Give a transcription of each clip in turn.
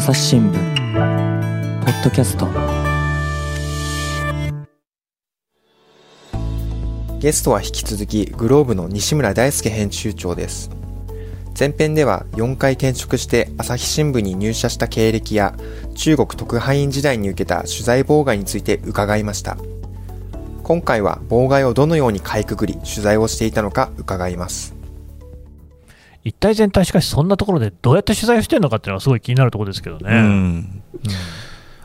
朝日新聞ポッドキャスト。ゲストは引き続きグローブの西村大輔編集長です。前編では4回転職して朝日新聞に入社した経歴や中国特派員時代に受けた取材妨害について伺いました。今回は妨害をどのようにかいくぐり取材をしていたのか伺います。一体全体しかしそんなところでどうやって取材をしてるのかっていうのはすごい気になるところですけどね。うん、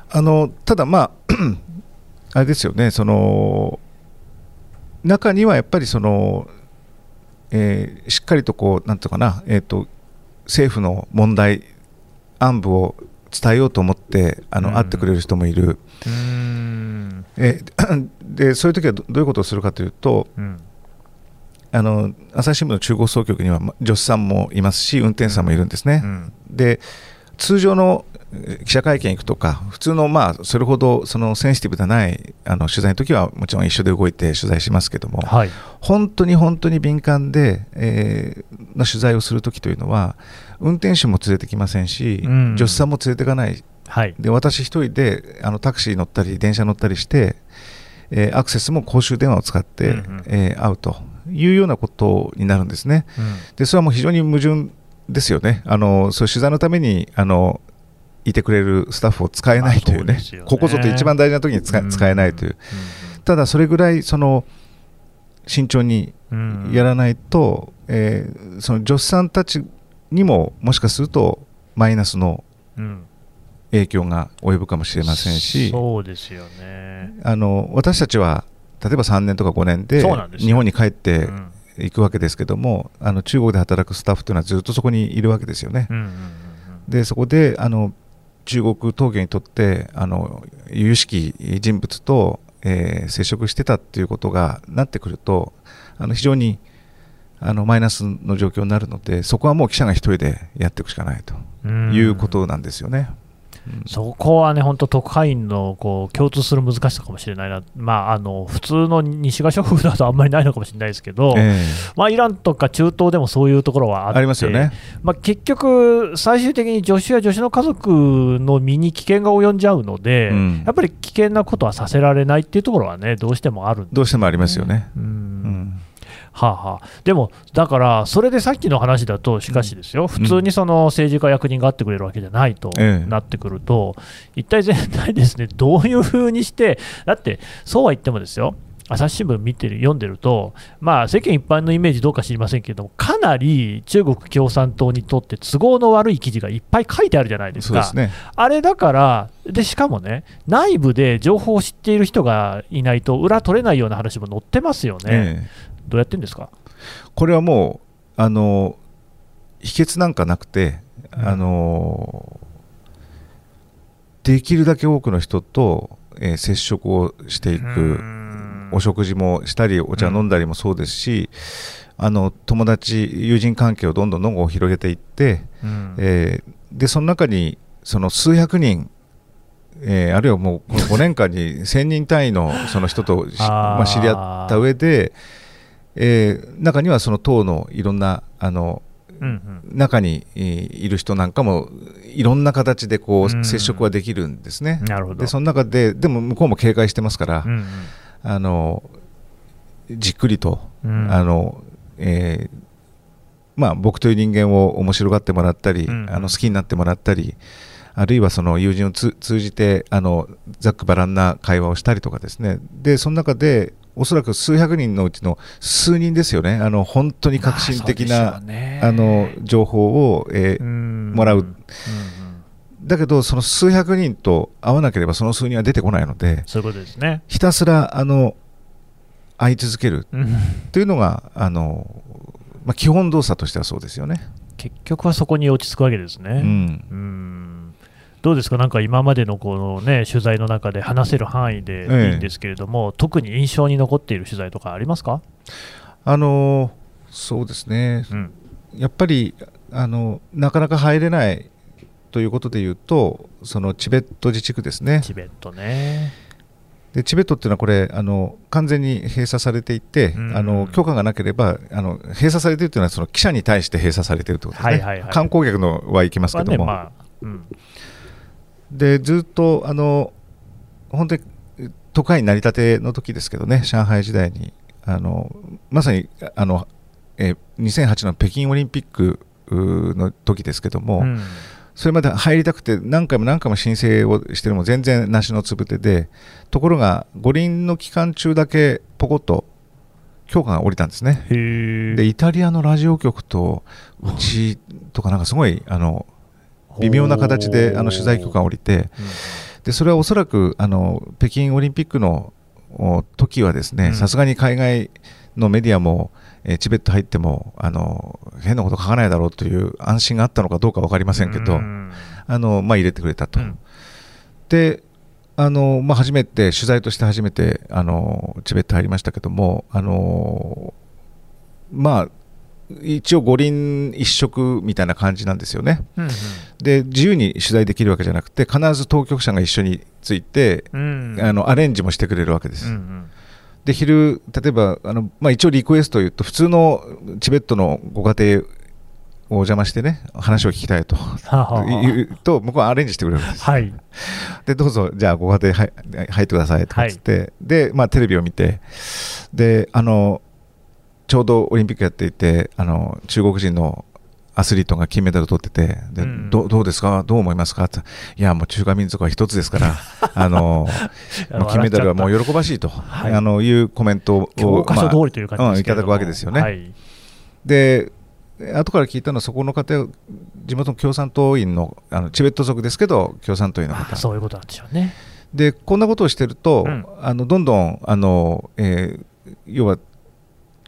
あのただまあ あれですよねその中にはやっぱりその、えー、しっかりとこうなんていうかな、えーと、政府の問題暗部を伝えようと思ってあの、うん、会ってくれる人もいる。えー、でそういう時はどういうことをするかというと、うんあの朝日新聞の中国総局には助手さんもいますし運転手さんもいるんですね。うん、で通常の記者会見行くとか普通のまあそれほどそのセンシティブでないあの取材の時はもちろん一緒で動いて取材しますけども、はい、本当に本当に敏感で、えー、の取材をする時というのは運転手も連れてきませんし、うん、助手さんも連れていかない、はい、で私一人であのタクシー乗ったり電車乗ったりして、えー、アクセスも公衆電話を使って、うんうん、えー、会うというようなことになるんですね。うん、でそれはもう非常に矛盾ですよね。あのそういう取材のためにあのいてくれるスタッフを使えないというね、ね。ここぞと一番大事な時に使,、使えないという、ただそれぐらいその慎重にやらないと、えー、その助手さんたちにももしかするとマイナスの影響が及ぶかもしれませんし、そうですよね。あの私たちは例えば3年とか5年で日本に帰っていくわけですけども、あの中国で働くスタッフというのはずっとそこにいるわけですよね。でそこであの中国当局にとってあの由々しき人物と、えー、接触してたっていうことがなってくるとあの非常にあのマイナスの状況になるのでそこはもう記者が1人でやっていくしかないということなんですよね。そこはね、本当、特派員のこう共通する難しさかもしれないな、まあ、あの普通の西側諸国だとあんまりないのかもしれないですけど、えー、まあ、イランとか中東でもそういうところはあってありますよね、まあ、結局、最終的に助手や助手の家族の身に危険が及んじゃうので、うん、やっぱり危険なことはさせられないっていうところはね、どうしてもある、ね、どうしてもありますよね。うん、うんはあはあ、でも、だから、それでさっきの話だと、しかしですよ、うん、普通にその政治家役人があってくれるわけじゃないとなってくると、ええ、一体全体ですね、どういうふうにして、だって、そうは言ってもですよ、朝日新聞見てる読んでると、まあ、世間一般のイメージどうか知りませんけれども、かなり中国共産党にとって都合の悪い記事がいっぱい書いてあるじゃないですか、すね、あれだからで、しかもね、内部で情報を知っている人がいないと、裏取れないような話も載ってますよね。えどうやってんですか？これはもうあの秘訣なんかなくて、うん、あのできるだけ多くの人と、えー、接触をしていくお食事もしたりお茶飲んだりもそうですし、うん、あの友達友人関係をどんどんどんどん広げていって、うん、えー、でその中にその数百人えー、あるいはもう5年間に1000人単位のその人と まあ、知り合った上で、えー、中にはその党のいろんなあの、うんうん、中にいる人なんかもいろんな形でこう接触はできるんですね。なるほど。でその中ででも向こうも警戒してますから、うんうん、あのじっくりと、うん、あのえーまあ、僕という人間を面白がってもらったり、うんうん、あの好きになってもらったりあるいはその友人を通じてあのざっくばらんな会話をしたりとかですね。でその中でおそらく数百人のうちの数人ですよね、あの本当に革新的な、ね、あの情報を、えー、もらう。うんだけど、その数百人と会わなければその数人は出てこないので、そういうことですね。ひたすらあの会い続ける。というのが、あのまあ、基本動作としてはそうですよね。結局はそこに落ち着くわけですね。うん、うんどうですか、なんか今までのこの、ね、取材の中で話せる範囲でいいんですけれども、ええ、特に印象に残っている取材とかありますか？あのそうですね、うん、やっぱりあのなかなか入れないということでいうと、そのチベット自治区ですね。チベットね。でチベットっていうのはこれあの完全に閉鎖されていて、うん、あの許可がなければあの閉鎖されているというのはその記者に対して閉鎖されているということですね、はいはいはい、観光客のは行きますけども、ねまあうん、でずっとあの本当に都会になりたての時ですけどね上海時代にあのまさにあの、えー、2008の北京オリンピックの時ですけども、うん、それまで入りたくて何回も何回も申請をしてるも全然なしのつぶてでところが五輪の期間中だけポコッと許可が下りたんですね。でイタリアのラジオ局とうちとかなんかすごいあの微妙な形であの取材許可が下りて、でそれはおそらくあの北京オリンピックの時はですねさすがに海外のメディアも、えー、チベット入ってもあの変なこと書かないだろうという安心があったのかどうか分かりませんけど、あのまあ、入れてくれたと。うん、であのまあ、初めて取材として初めてあのチベット入りましたけどもあのまあ一応五輪一色みたいな感じなんですよね、うんうん、で自由に取材できるわけじゃなくて必ず当局者が一緒について、うん、あのアレンジもしてくれるわけです、うんうん、で昼例えばあの、まあ、一応リクエストを言うと普通のチベットのご家庭お邪魔してね話を聞きたいと言うと向こうはアレンジしてくれるんです、はい、でどうぞじゃあご家庭入ってくださいとかつって、はい、で、まあ、テレビを見てであのちょうどオリンピックやっていてあの中国人のアスリートが金メダルを取っててで、うん、どどうですか、どう思いますか？っていや、もう中華民族は一つですから あの金メダルはもう喜ばしいと、はい、あのいうコメントを、まあうん、いただくわけですよね。はい、で後から聞いたのは、そこの方、地元の共産党員のあのチベット族ですけど、共産党員の方。そういうことなんでしょうね。で、こんなことをしてると、うん、あのどんどんあの、えー、要は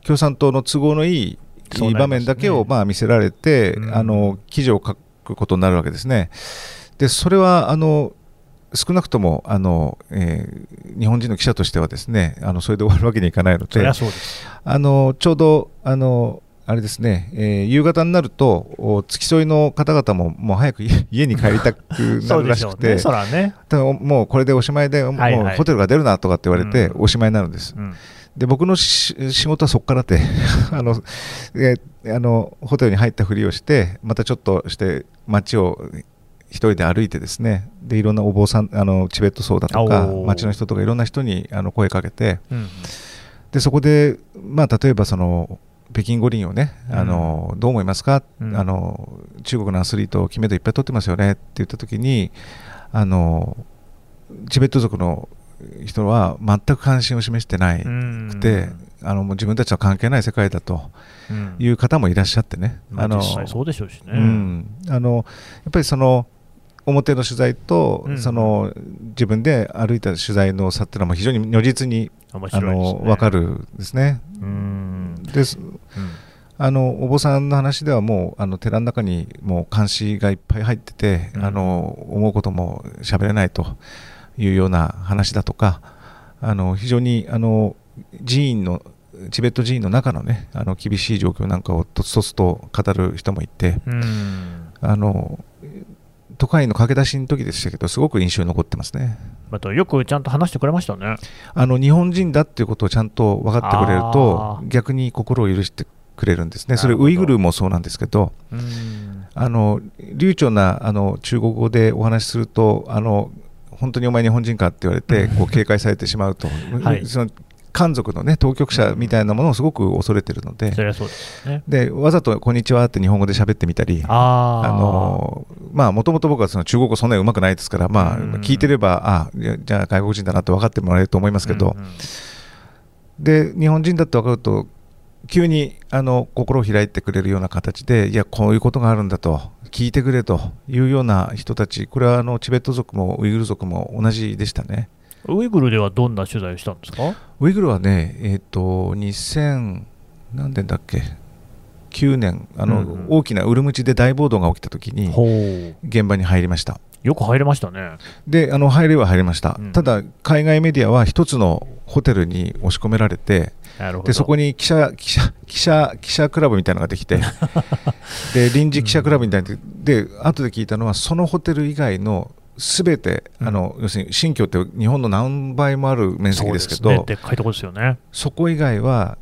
共産党の都合のいいいい場面だけをまあ見せられて、うん、あの記事を書くことになるわけですね。でそれはあの少なくともあの、えー、日本人の記者としてはですねあのそれで終わるわけにいかないのであのちょうどあのあれですね、えー、夕方になると付き添いの方々ももう早く 家に帰りたくなるらしくて ね。ね、もうこれでおしまいで、もうホテルが出るなとかって言われて、おしまいになるんです。うんで僕の仕事はそこからで あの、えあのホテルに入ったふりをしてまたちょっとして街を一人で歩いてですねでいろんなお坊さんあのチベット僧だとか街の人とかいろんな人にあの声かけて、うん、でそこで、まあ、例えばその北京五輪をね、あのどう思いますか、うん、あの中国のアスリート金メダルいっぱい取ってますよねって言った時にあのチベット族の人は全く関心を示してないくて、あのもう自分たちは関係ない世界だという方もいらっしゃってね、あのそうでしょうしね、あのやっぱりその表の取材と、うん、その自分で歩いた取材の差っていうのは非常に如実に、ね、あの分かるですね。です、あのお坊さんの話ではもうあの寺の中にもう監視がいっぱい入ってて、うん、あの思うことも喋れないと。いうような話だとかあの非常にあの寺院のチベット寺院の中のねあの厳しい状況なんかをとつとつと語る人もいて、あの都会の駆け出しの時でしたけどすごく印象に残ってますね。またよくちゃんと話してくれましたね。あの日本人だっていうことをちゃんと分かってくれると逆に心を許してくれるんですね。それウイグルもそうなんですけど、あの流暢なあの中国語でお話しするとあの本当にお前日本人かって言われてこう警戒されてしまうと、はい、その漢族の、ね、当局者みたいなものをすごく恐れてるので、そそうですね、でわざとこんにちはって日本語で喋ってみたり、あのまあもともと僕はその中国語そんなにうまくないですから、まあ、聞いてれば、あじゃあ外国人だなって分かってもらえると思いますけど、うんうん、で日本人だって分かると、急にあの心を開いてくれるような形で、いや、こういうことがあるんだと、聞いてくれというような人たち、これはあのチベット族もウイグル族も同じでしたね。ウイグルではどんな取材をしたんですか？ウイグルはね、えーと、2000何年だっけ、9年。あの、うん、大きなウルムチで大暴動が起きたときに、現場に入りました。よく入れましたね。で、あの入れは入りました、うん、ただ、海外メディアは一つのホテルに押し込められて、でそこに記者記者記者記者クラブみたいなのができて で臨時記者クラブみたいなで後で聞いたのはそのホテル以外のすべて、あの要するに新居って日本の何倍もある面積ですけど、ね、でっかいとこですよね。そこ以外は、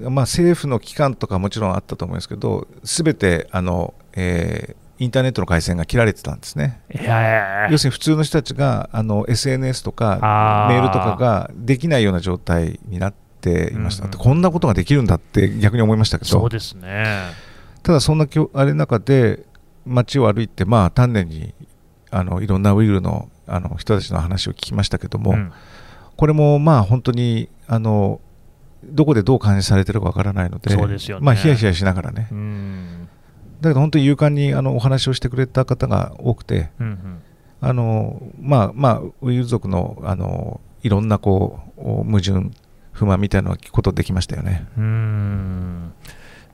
まあ、政府の機関とかもちろんあったと思うんですけどすべてあの、えーインターネットの回線が切られてたんですね。要するに普通の人たちがあの SNS とかメールとかができないような状態になっていました、うんうん、こんなことができるんだって逆に思いましたけど、そうですね。ただ、そんなあれの中で街を歩いて、まあ、丹念にあのいろんなウイグルのあの人たちの話を聞きましたけども、うん、これもまあ本当にあのどこでどう監視されてるかわからないので、そうですよね。まあ、ヒヤヒヤしながらね、だけど本当に勇敢にあのお話をしてくれた方が多くて、うんうん、あのまあまあ、ウイグル族のあのいろんなこう矛盾、不満みたいなのを聞くことできましたよね。うん。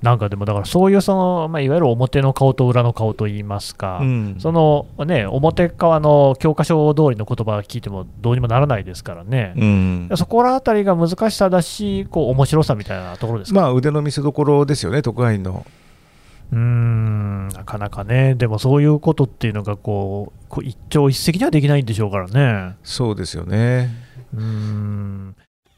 なんかでもだからそういうその、まあ、いわゆる表の顔と裏の顔といいますか、うん、そのね、表側の教科書通りの言葉を聞いてもどうにもならないですからね、うん、そこら辺りが難しさだし、こう面白さみたいなところですか、まあ、腕の見せ所ですよね、特派員の。うんなかなかね、でもそういうことっていうのがこう、こう一朝一夕にはできないんでしょうからね。そうですよね。うん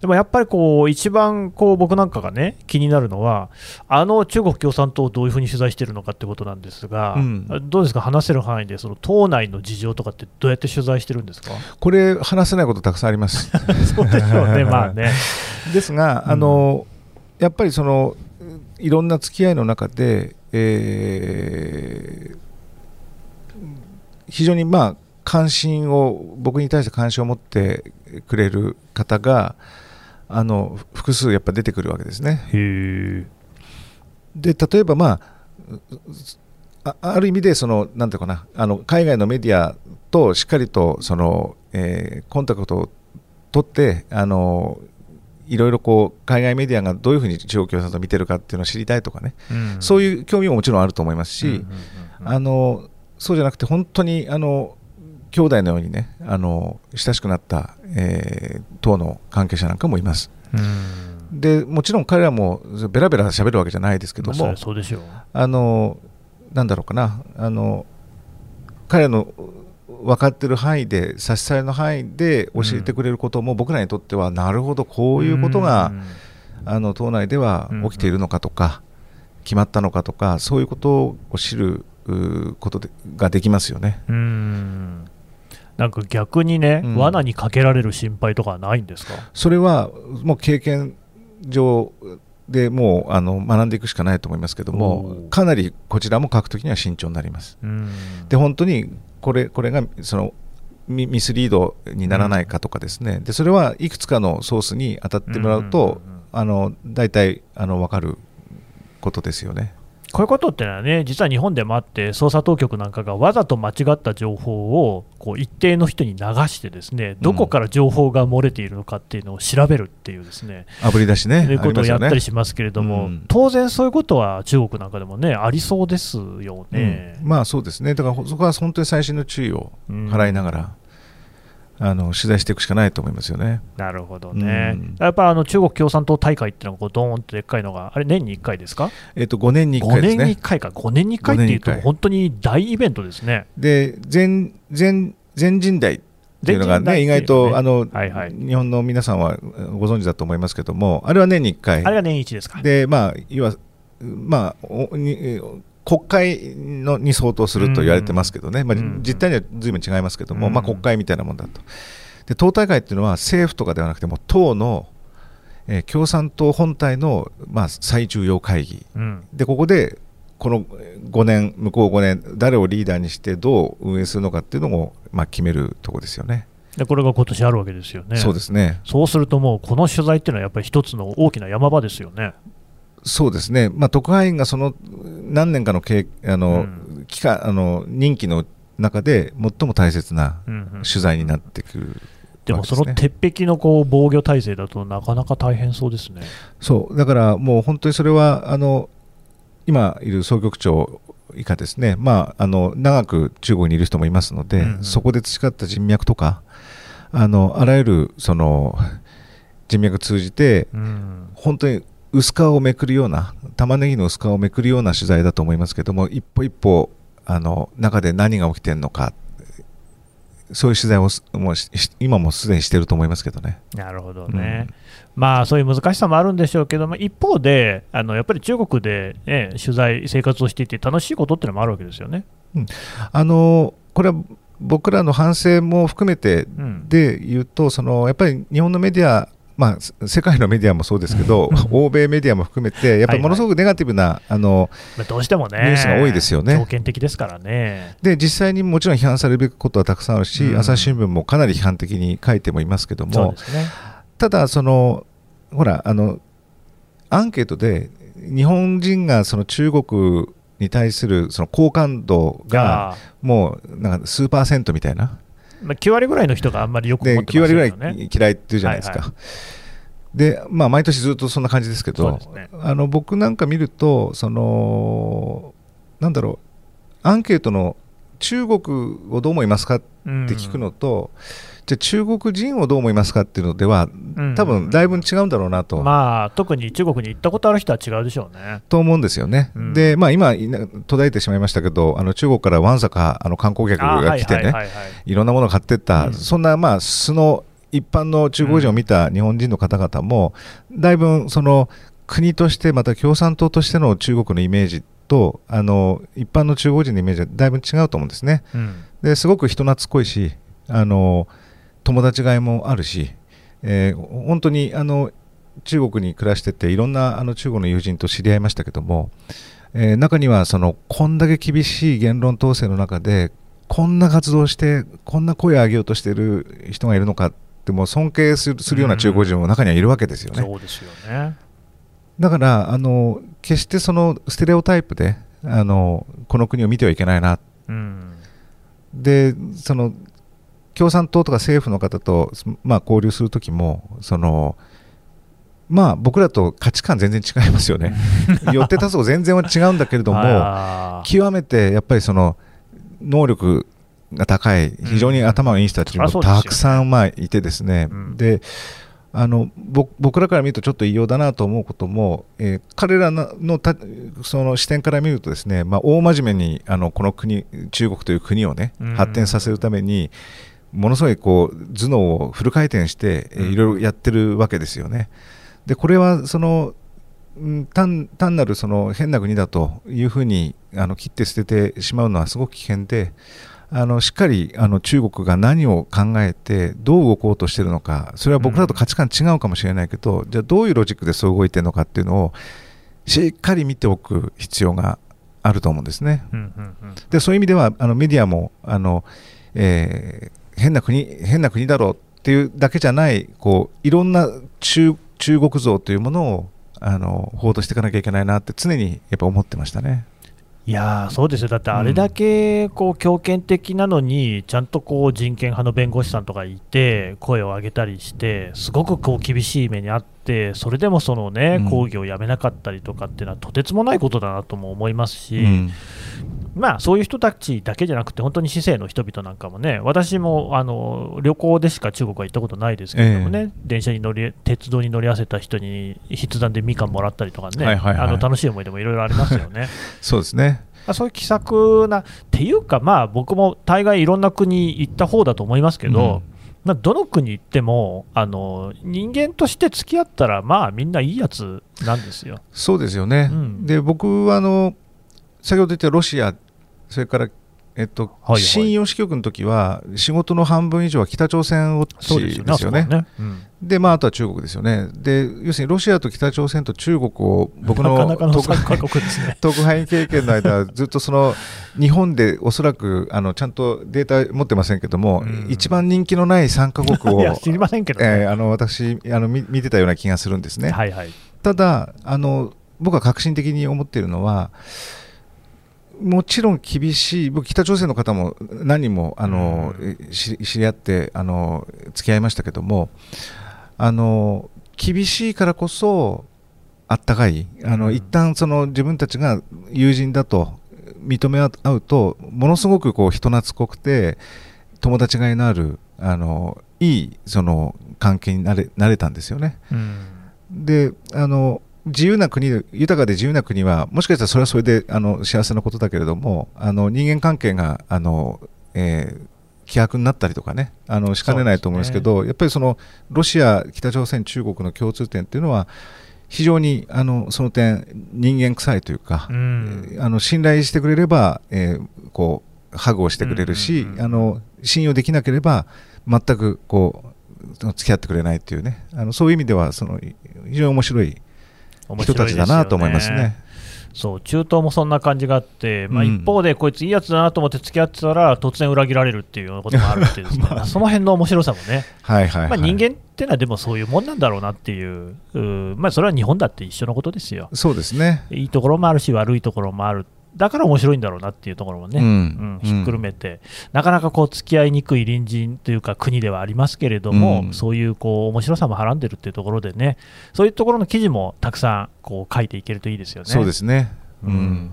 でもやっぱりこう一番こう僕なんかがね気になるのは、あの中国共産党をどういうふうに取材しているのかってことなんですが、うん、どうですか、話せる範囲で、その党内の事情とかってどうやって取材してるんですか？これ、話せないことたくさんあります。そうでしょうね、まあね。ですが、あの、やっぱりそのいろんな付き合いの中で、えー、非常にまあ関心を僕に対して関心を持ってくれる方があの複数やっぱ出てくるわけですね。で例えばまあある意味でそのなんていうかなあの海外のメディアとしっかりとその、えー、コンタクトを取ってあのいろいろこう海外メディアがどういうふうに中国共産党を見てるかっていうのを知りたいとかね、うん、そういう興味ももちろんあると思いますし、あのそうじゃなくて本当にあの兄弟のようにねあの親しくなった、えー、党の関係者なんかもいます。でもちろん彼らもべらべら喋るわけじゃないですけども、あのなんだろうかな。あの彼らの分かってる範囲で差し支えの範囲で教えてくれることも僕らにとってはなるほどこういうことがあの党内では起きているのかとか決まったのかとかそういうことを知ることができますよね。うんなんか逆にね、うん、罠にかけられる心配とかはないんですか？それはもう経験上でもうあの学んでいくしかないと思いますけども、かなりこちらも書くときには慎重にな。ります。で本当にこれこれがそのミスリードにならないかとかですね、でそれはいくつかのソースに当たってもらうと、あの大体あの分かることですよね。こういうことってのはね、実は日本でもあって、捜査当局なんかがわざと間違った情報をこう一定の人に流して、ですねどこから情報が漏れているのかっていうのを調べるっていうですね、あぶり出しね、いうことをやったりしますけれども、ねうん、当然そういうことは中国なんかでもね、ありそうですよね。うん、まあそうですね、だからそこは本当に細心の注意を払いながら。あの取材していくしかないと思いますよね。なるほどね。うん、やっぱあの中国共産党大会っていうのがこうドーンとでっかいのが、あれ、年に1回ですか、えっと、5年に1回ですね。5年に1回か、5年に1回っていうと、本当に大イベントですね。で、全全全人代っていうのがね、ね意外と、あの、はいはい、日本の皆さんはご存知だと思いますけども、あれは年に1回。あれは年1ですか。で、まあ、いわまあ、国会のに相当すると言われてますけどね、まあ、実態にはずいぶん違いますけども、まあ、国会みたいなもんだと。で党大会っていうのは政府とかではなくても党の、えー、共産党本体の、まあ、最重要会議、うん、でここでこの5年、向こう5年、誰をリーダーにしてどう運営するのかっていうのも、まあ、決めるところですよね。でこれが今年あるわけですよね。そうですね。そうするともうこの取材っていうのはやっぱり一つの大きな山場ですよね。そうですね、まあ、特派員がその何年かのけあの、うん、期間あの任期の中で最も大切な取材になってくる、うんうん、でもその鉄壁のこう防御体制だとなかなか大変そうですね。そう。だからもう本当にそれはあの今いる総局長以下ですね、まあ、あの長く中国にいる人もいますので、うんうん、そこで培った人脈とかあのあらゆるその人脈通じて、うん、本当に薄皮をめくるような玉ねぎの薄皮をめくるような取材だと思いますけども一歩一歩あの中で何が起きてるのかそういう取材をもう今もすでにしてると思いますけどね。なるほどね、うん、まあ、そういう難しさもあるんでしょうけども、一方で、あのやっぱり中国で、ね、取材、生活をしていて、楽しいことっていうのもあるわけですよね。うん、あのこれは僕らの反省も含めてで言うと、うん、そのやっぱり日本のメディアまあ、世界のメディアもそうですけど、欧米メディアも含めて、やっぱりものすごくネガティブな、はいはい、あのどうしてもね、ニュースが多いですよね。強権的ですからね。で、実際にもちろん批判されるべきことはたくさんあるし、うん、朝日新聞もかなり批判的に書いてもいますけども、ね、ただ、そのほらあの、アンケートで、日本人がその中国に対するその好感度がもうなんか数パーセントみたいな。まあ、9割ぐらいの人があんまりよく思ってますよね。9割ぐらい嫌いっていうじゃないですか。はいはいでまあ、毎年ずっとそんな感じですけど、ね、あの僕なんか見るとそのなんだろうアンケートの中国をどう思いますかって聞くのと、じゃ中国人をどう思いますかっていうのでは、多分だいぶ違うんだろうなと、まあ、特に中国に行ったことある人は違うでしょうね。と思うんですよね。うん、で、まあ、今、途絶えてしまいましたけど、あの中国からわんさかあの観光客が来てね、いろんなものを買っていった、うん、そんな、まあ、素の一般の中国人を見た日本人の方々も、だいぶその国として、また共産党としての中国のイメージとあの一般の中国人のイメージはだいぶ違うと思うんですね。うん、ですごく人懐っこいしあの友達がいもあるし、えー、本当にあの中国に暮らしてていろんなあの中国の友人と知り合いましたけども、えー、中にはそのこんだけ厳しい言論統制の中でこんな活動してこんな声を上げようとしている人がいるのかっっても尊敬するような中国人も中にはいるわけですよね。そうですよね。だからあの決してそのステレオタイプであのこの国を見てはいけないな、うん、でその共産党とか政府の方と、まあ、交流するときもそのまあ僕らと価値観全然違いますよね。寄って立つと全然は違うんだけれども極めてやっぱりその能力が高い、非常に頭がいい人たちもたくさんまあいてですね、であの僕らから見るとちょっと異様だなと思うことも、えー、彼らのたその視点から見るとですね、まあ、大真面目にあのこの国中国という国をね発展させるためにものすごいこう頭脳をフル回転して、えー、いろいろやってるわけですよね。でこれはその単単なるその変な国だというふうにあの切って捨ててしまうのはすごく危険であのしっかりあの中国が何を考えてどう動こうとしているのかそれは僕らと価値観違うかもしれないけど、うん、じゃあどういうロジックでそう動いているのかっていうのをしっかり見ておく必要があると思うんですね。うんうんうん、でそういう意味ではあのメディアもあの、えー、変な国変な国だろうっていうだけじゃないこういろんな中中国像というものをあの報道していかなきゃいけないなって常にやっぱ思ってましたね。いやそうですよ、だってあれだけこう強権的なのに、ちゃんとこう人権派の弁護士さんとかいて、声を上げたりして、すごくこう厳しい目にあって、それでもそのね講義をやめなかったりとかっていうのは、とてつもないことだなとも思いますし、うん、まあそういう人たちだけじゃなくて、本当に市政の人々なんかもね、私もあの旅行でしか中国は行ったことないですけれどもね、えー、電車に乗り、鉄道に乗り合わせた人に筆談でみかんもらったりとかね、はいはいはい、あの楽しい思い出もいろいろありますよね。そうですね。まあ、そういう気さくな、っていうか、まあ、僕も大概いろんな国行った方だと思いますけど、うん、まあ、どの国行ってもあの人間として付き合ったら、まあ、みんないいやつなんですよ。そうですよね、うん、で僕はあの先ほど言ったロシア、それからえっと、はいはい、新四支局の時は仕事の半分以上は北朝鮮ウォッチですよね。で、ね。うん、まあ、あとは中国ですよね。で、要するにロシアと北朝鮮と中国を僕の 特派員経験の間、ずっとその日本でおそらくあのちゃんとデータ持ってませんけども、うん、一番人気のない3か国を 知りませんけど、ね、えー、あの私あの見、見てたような気がするんですね。はいはい、ただあの、僕は革新的に思っているのは、もちろん厳しい、僕、北朝鮮の方も何人もあの、うん、知り合ってあの付き合いましたけどもあの、厳しいからこそ、あったかい、あの、うん、一旦その自分たちが友人だと認め合うとものすごくこう人懐っこくて友達がいのあるあのいいその関係になれなれたんですよね。うん、であの自由な国豊かで自由な国はもしかしたらそれはそれであの幸せなことだけれどもあの人間関係があの、えー、希薄になったりとかねあのしかねないと思うんですけど、ね、やっぱりそのロシア、北朝鮮、中国の共通点っていうのは非常にあのその点人間臭いというか、うん、あの信頼してくれれば、えー、こうハグをしてくれるし、あの信用できなければ全くこう付き合ってくれないっていうね。あのそういう意味ではその非常に面白い人たちだなと思いますね。そう中東もそんな感じがあって、まあ、一方でこいついいやつだなと思って付き合ってたら、突然裏切られるっていうようなこともあるってですね、まあ、その辺の面白さもね、はいはい、はい、まあ、人間っていうのはでもそういうもんなんだろうなっていうう、まあ、それは日本だって一緒のことですよ。そうですね。いいところもあるし、悪いところもあるだから面白いんだろうなっていうところもね、うん、うん、ひっくるめて、なかなかこう付き合いにくい隣人というか国ではありますけれども、うん、そういうこう面白さもはらんでるっていうところでね、そういうところの記事もたくさんこう書いていけるといいですよね。そうですね。うん。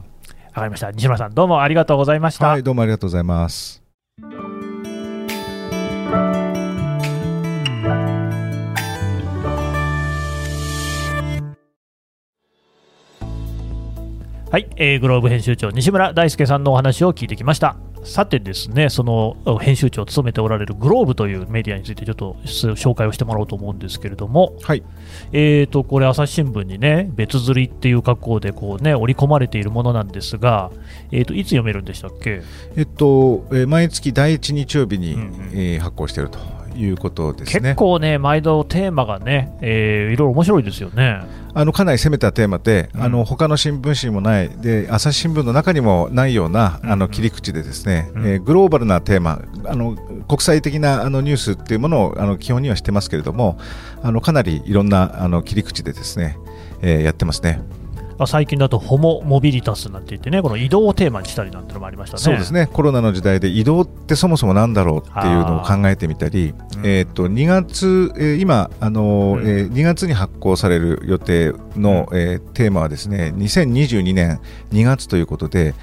わかりました。西村さん、どうもありがとうございました。はい、どうもありがとうございます。はい、えー、グローブ編集長西村大輔さんのお話を聞いてきました。さてですねその編集長を務めておられるグローブというメディアについてちょっと紹介をしてもらおうと思うんですけれども、はい、えーとこれ朝日新聞にね別釣りっていう格好でこうね織り込まれているものなんですが、えーといつ読めるんでしたっけ？えっと、えー、毎月第一日曜日に、うんうん、えー、発行しているということですね結構ね、毎度テーマがね、えー、いろいろ面白いですよね。あのかなり攻めたテーマで、うん、あの他の新聞紙もないで、朝日新聞の中にもないような、あの切り口でですね、うん、えー、グローバルなテーマ、あの国際的なあのニュースっていうものをあの基本にはしてますけれども、あのかなりいろんなあの切り口でですね、えー、やってますね。最近だとホモ・モビリタスなんて言ってねこの移動をテーマにしたりなんてのもありましたね。そうですね。コロナの時代で移動ってそもそもなんだろうっていうのを考えてみたり、うん、えー、と2月、えー、今あの、うん、えー、2月に発行される予定の、うん、えー、テーマはですね2022年2月ということで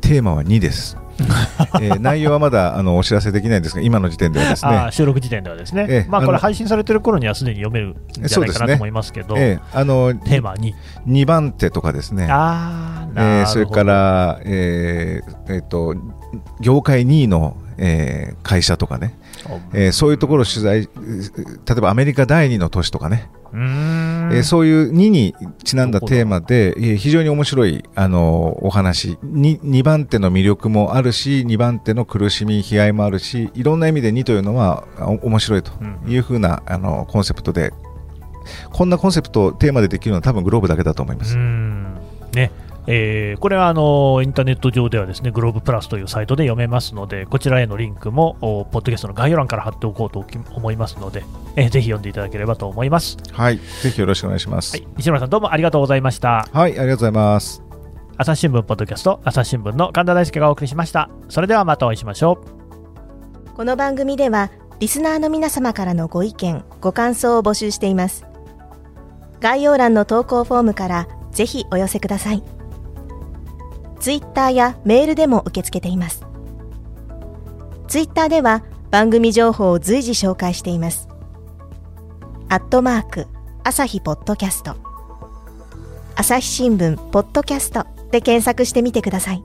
テーマは2です。えー、内容はまだあのお知らせできないんですが、今の時点ではですね。収録時点ではですね、えー、まあ、これ、配信されてる頃にはすでに読めるんじゃないかなと思いますけど、ね。えー、あのテーマ2、2番手とかですね、あえー、それから、えーえーと、業界2位の、えー、会社とかね、えー、そういうところを取材、例えばアメリカ第2の都市とかね。えー、そういう2にちなんだテーマで、えー、非常に面白い、あのー、お話。2, 2番手の魅力もあるし2番手の苦しみ悲哀もあるしいろんな意味で2というのは面白いというふうな、あのコンセプトで。こんなコンセプトテーマでできるのは多分グローブだけだと思います。ねえー、これはあのインターネット上ではですねグローブプラスというサイトで読めますのでこちらへのリンクもポッドキャストの概要欄から貼っておこうと思いますので、えー、ぜひ読んでいただければと思います。はい。ぜひよろしくお願いします、はい、西村さんどうもありがとうございました。はいありがとうございます。朝日新聞ポッドキャスト朝日新聞の神田大輔がお送りしました。それではまたお会いしましょう。この番組ではリスナーの皆様からのご意見ご感想を募集しています。概要欄の投稿フォームからぜひお寄せくださいツイッターやメールでも受け付けています。ツイッターでは番組情報を随時紹介しています。アットマーク、朝日ポッドキャスト。朝日新聞、ポッドキャストで検索してみてください。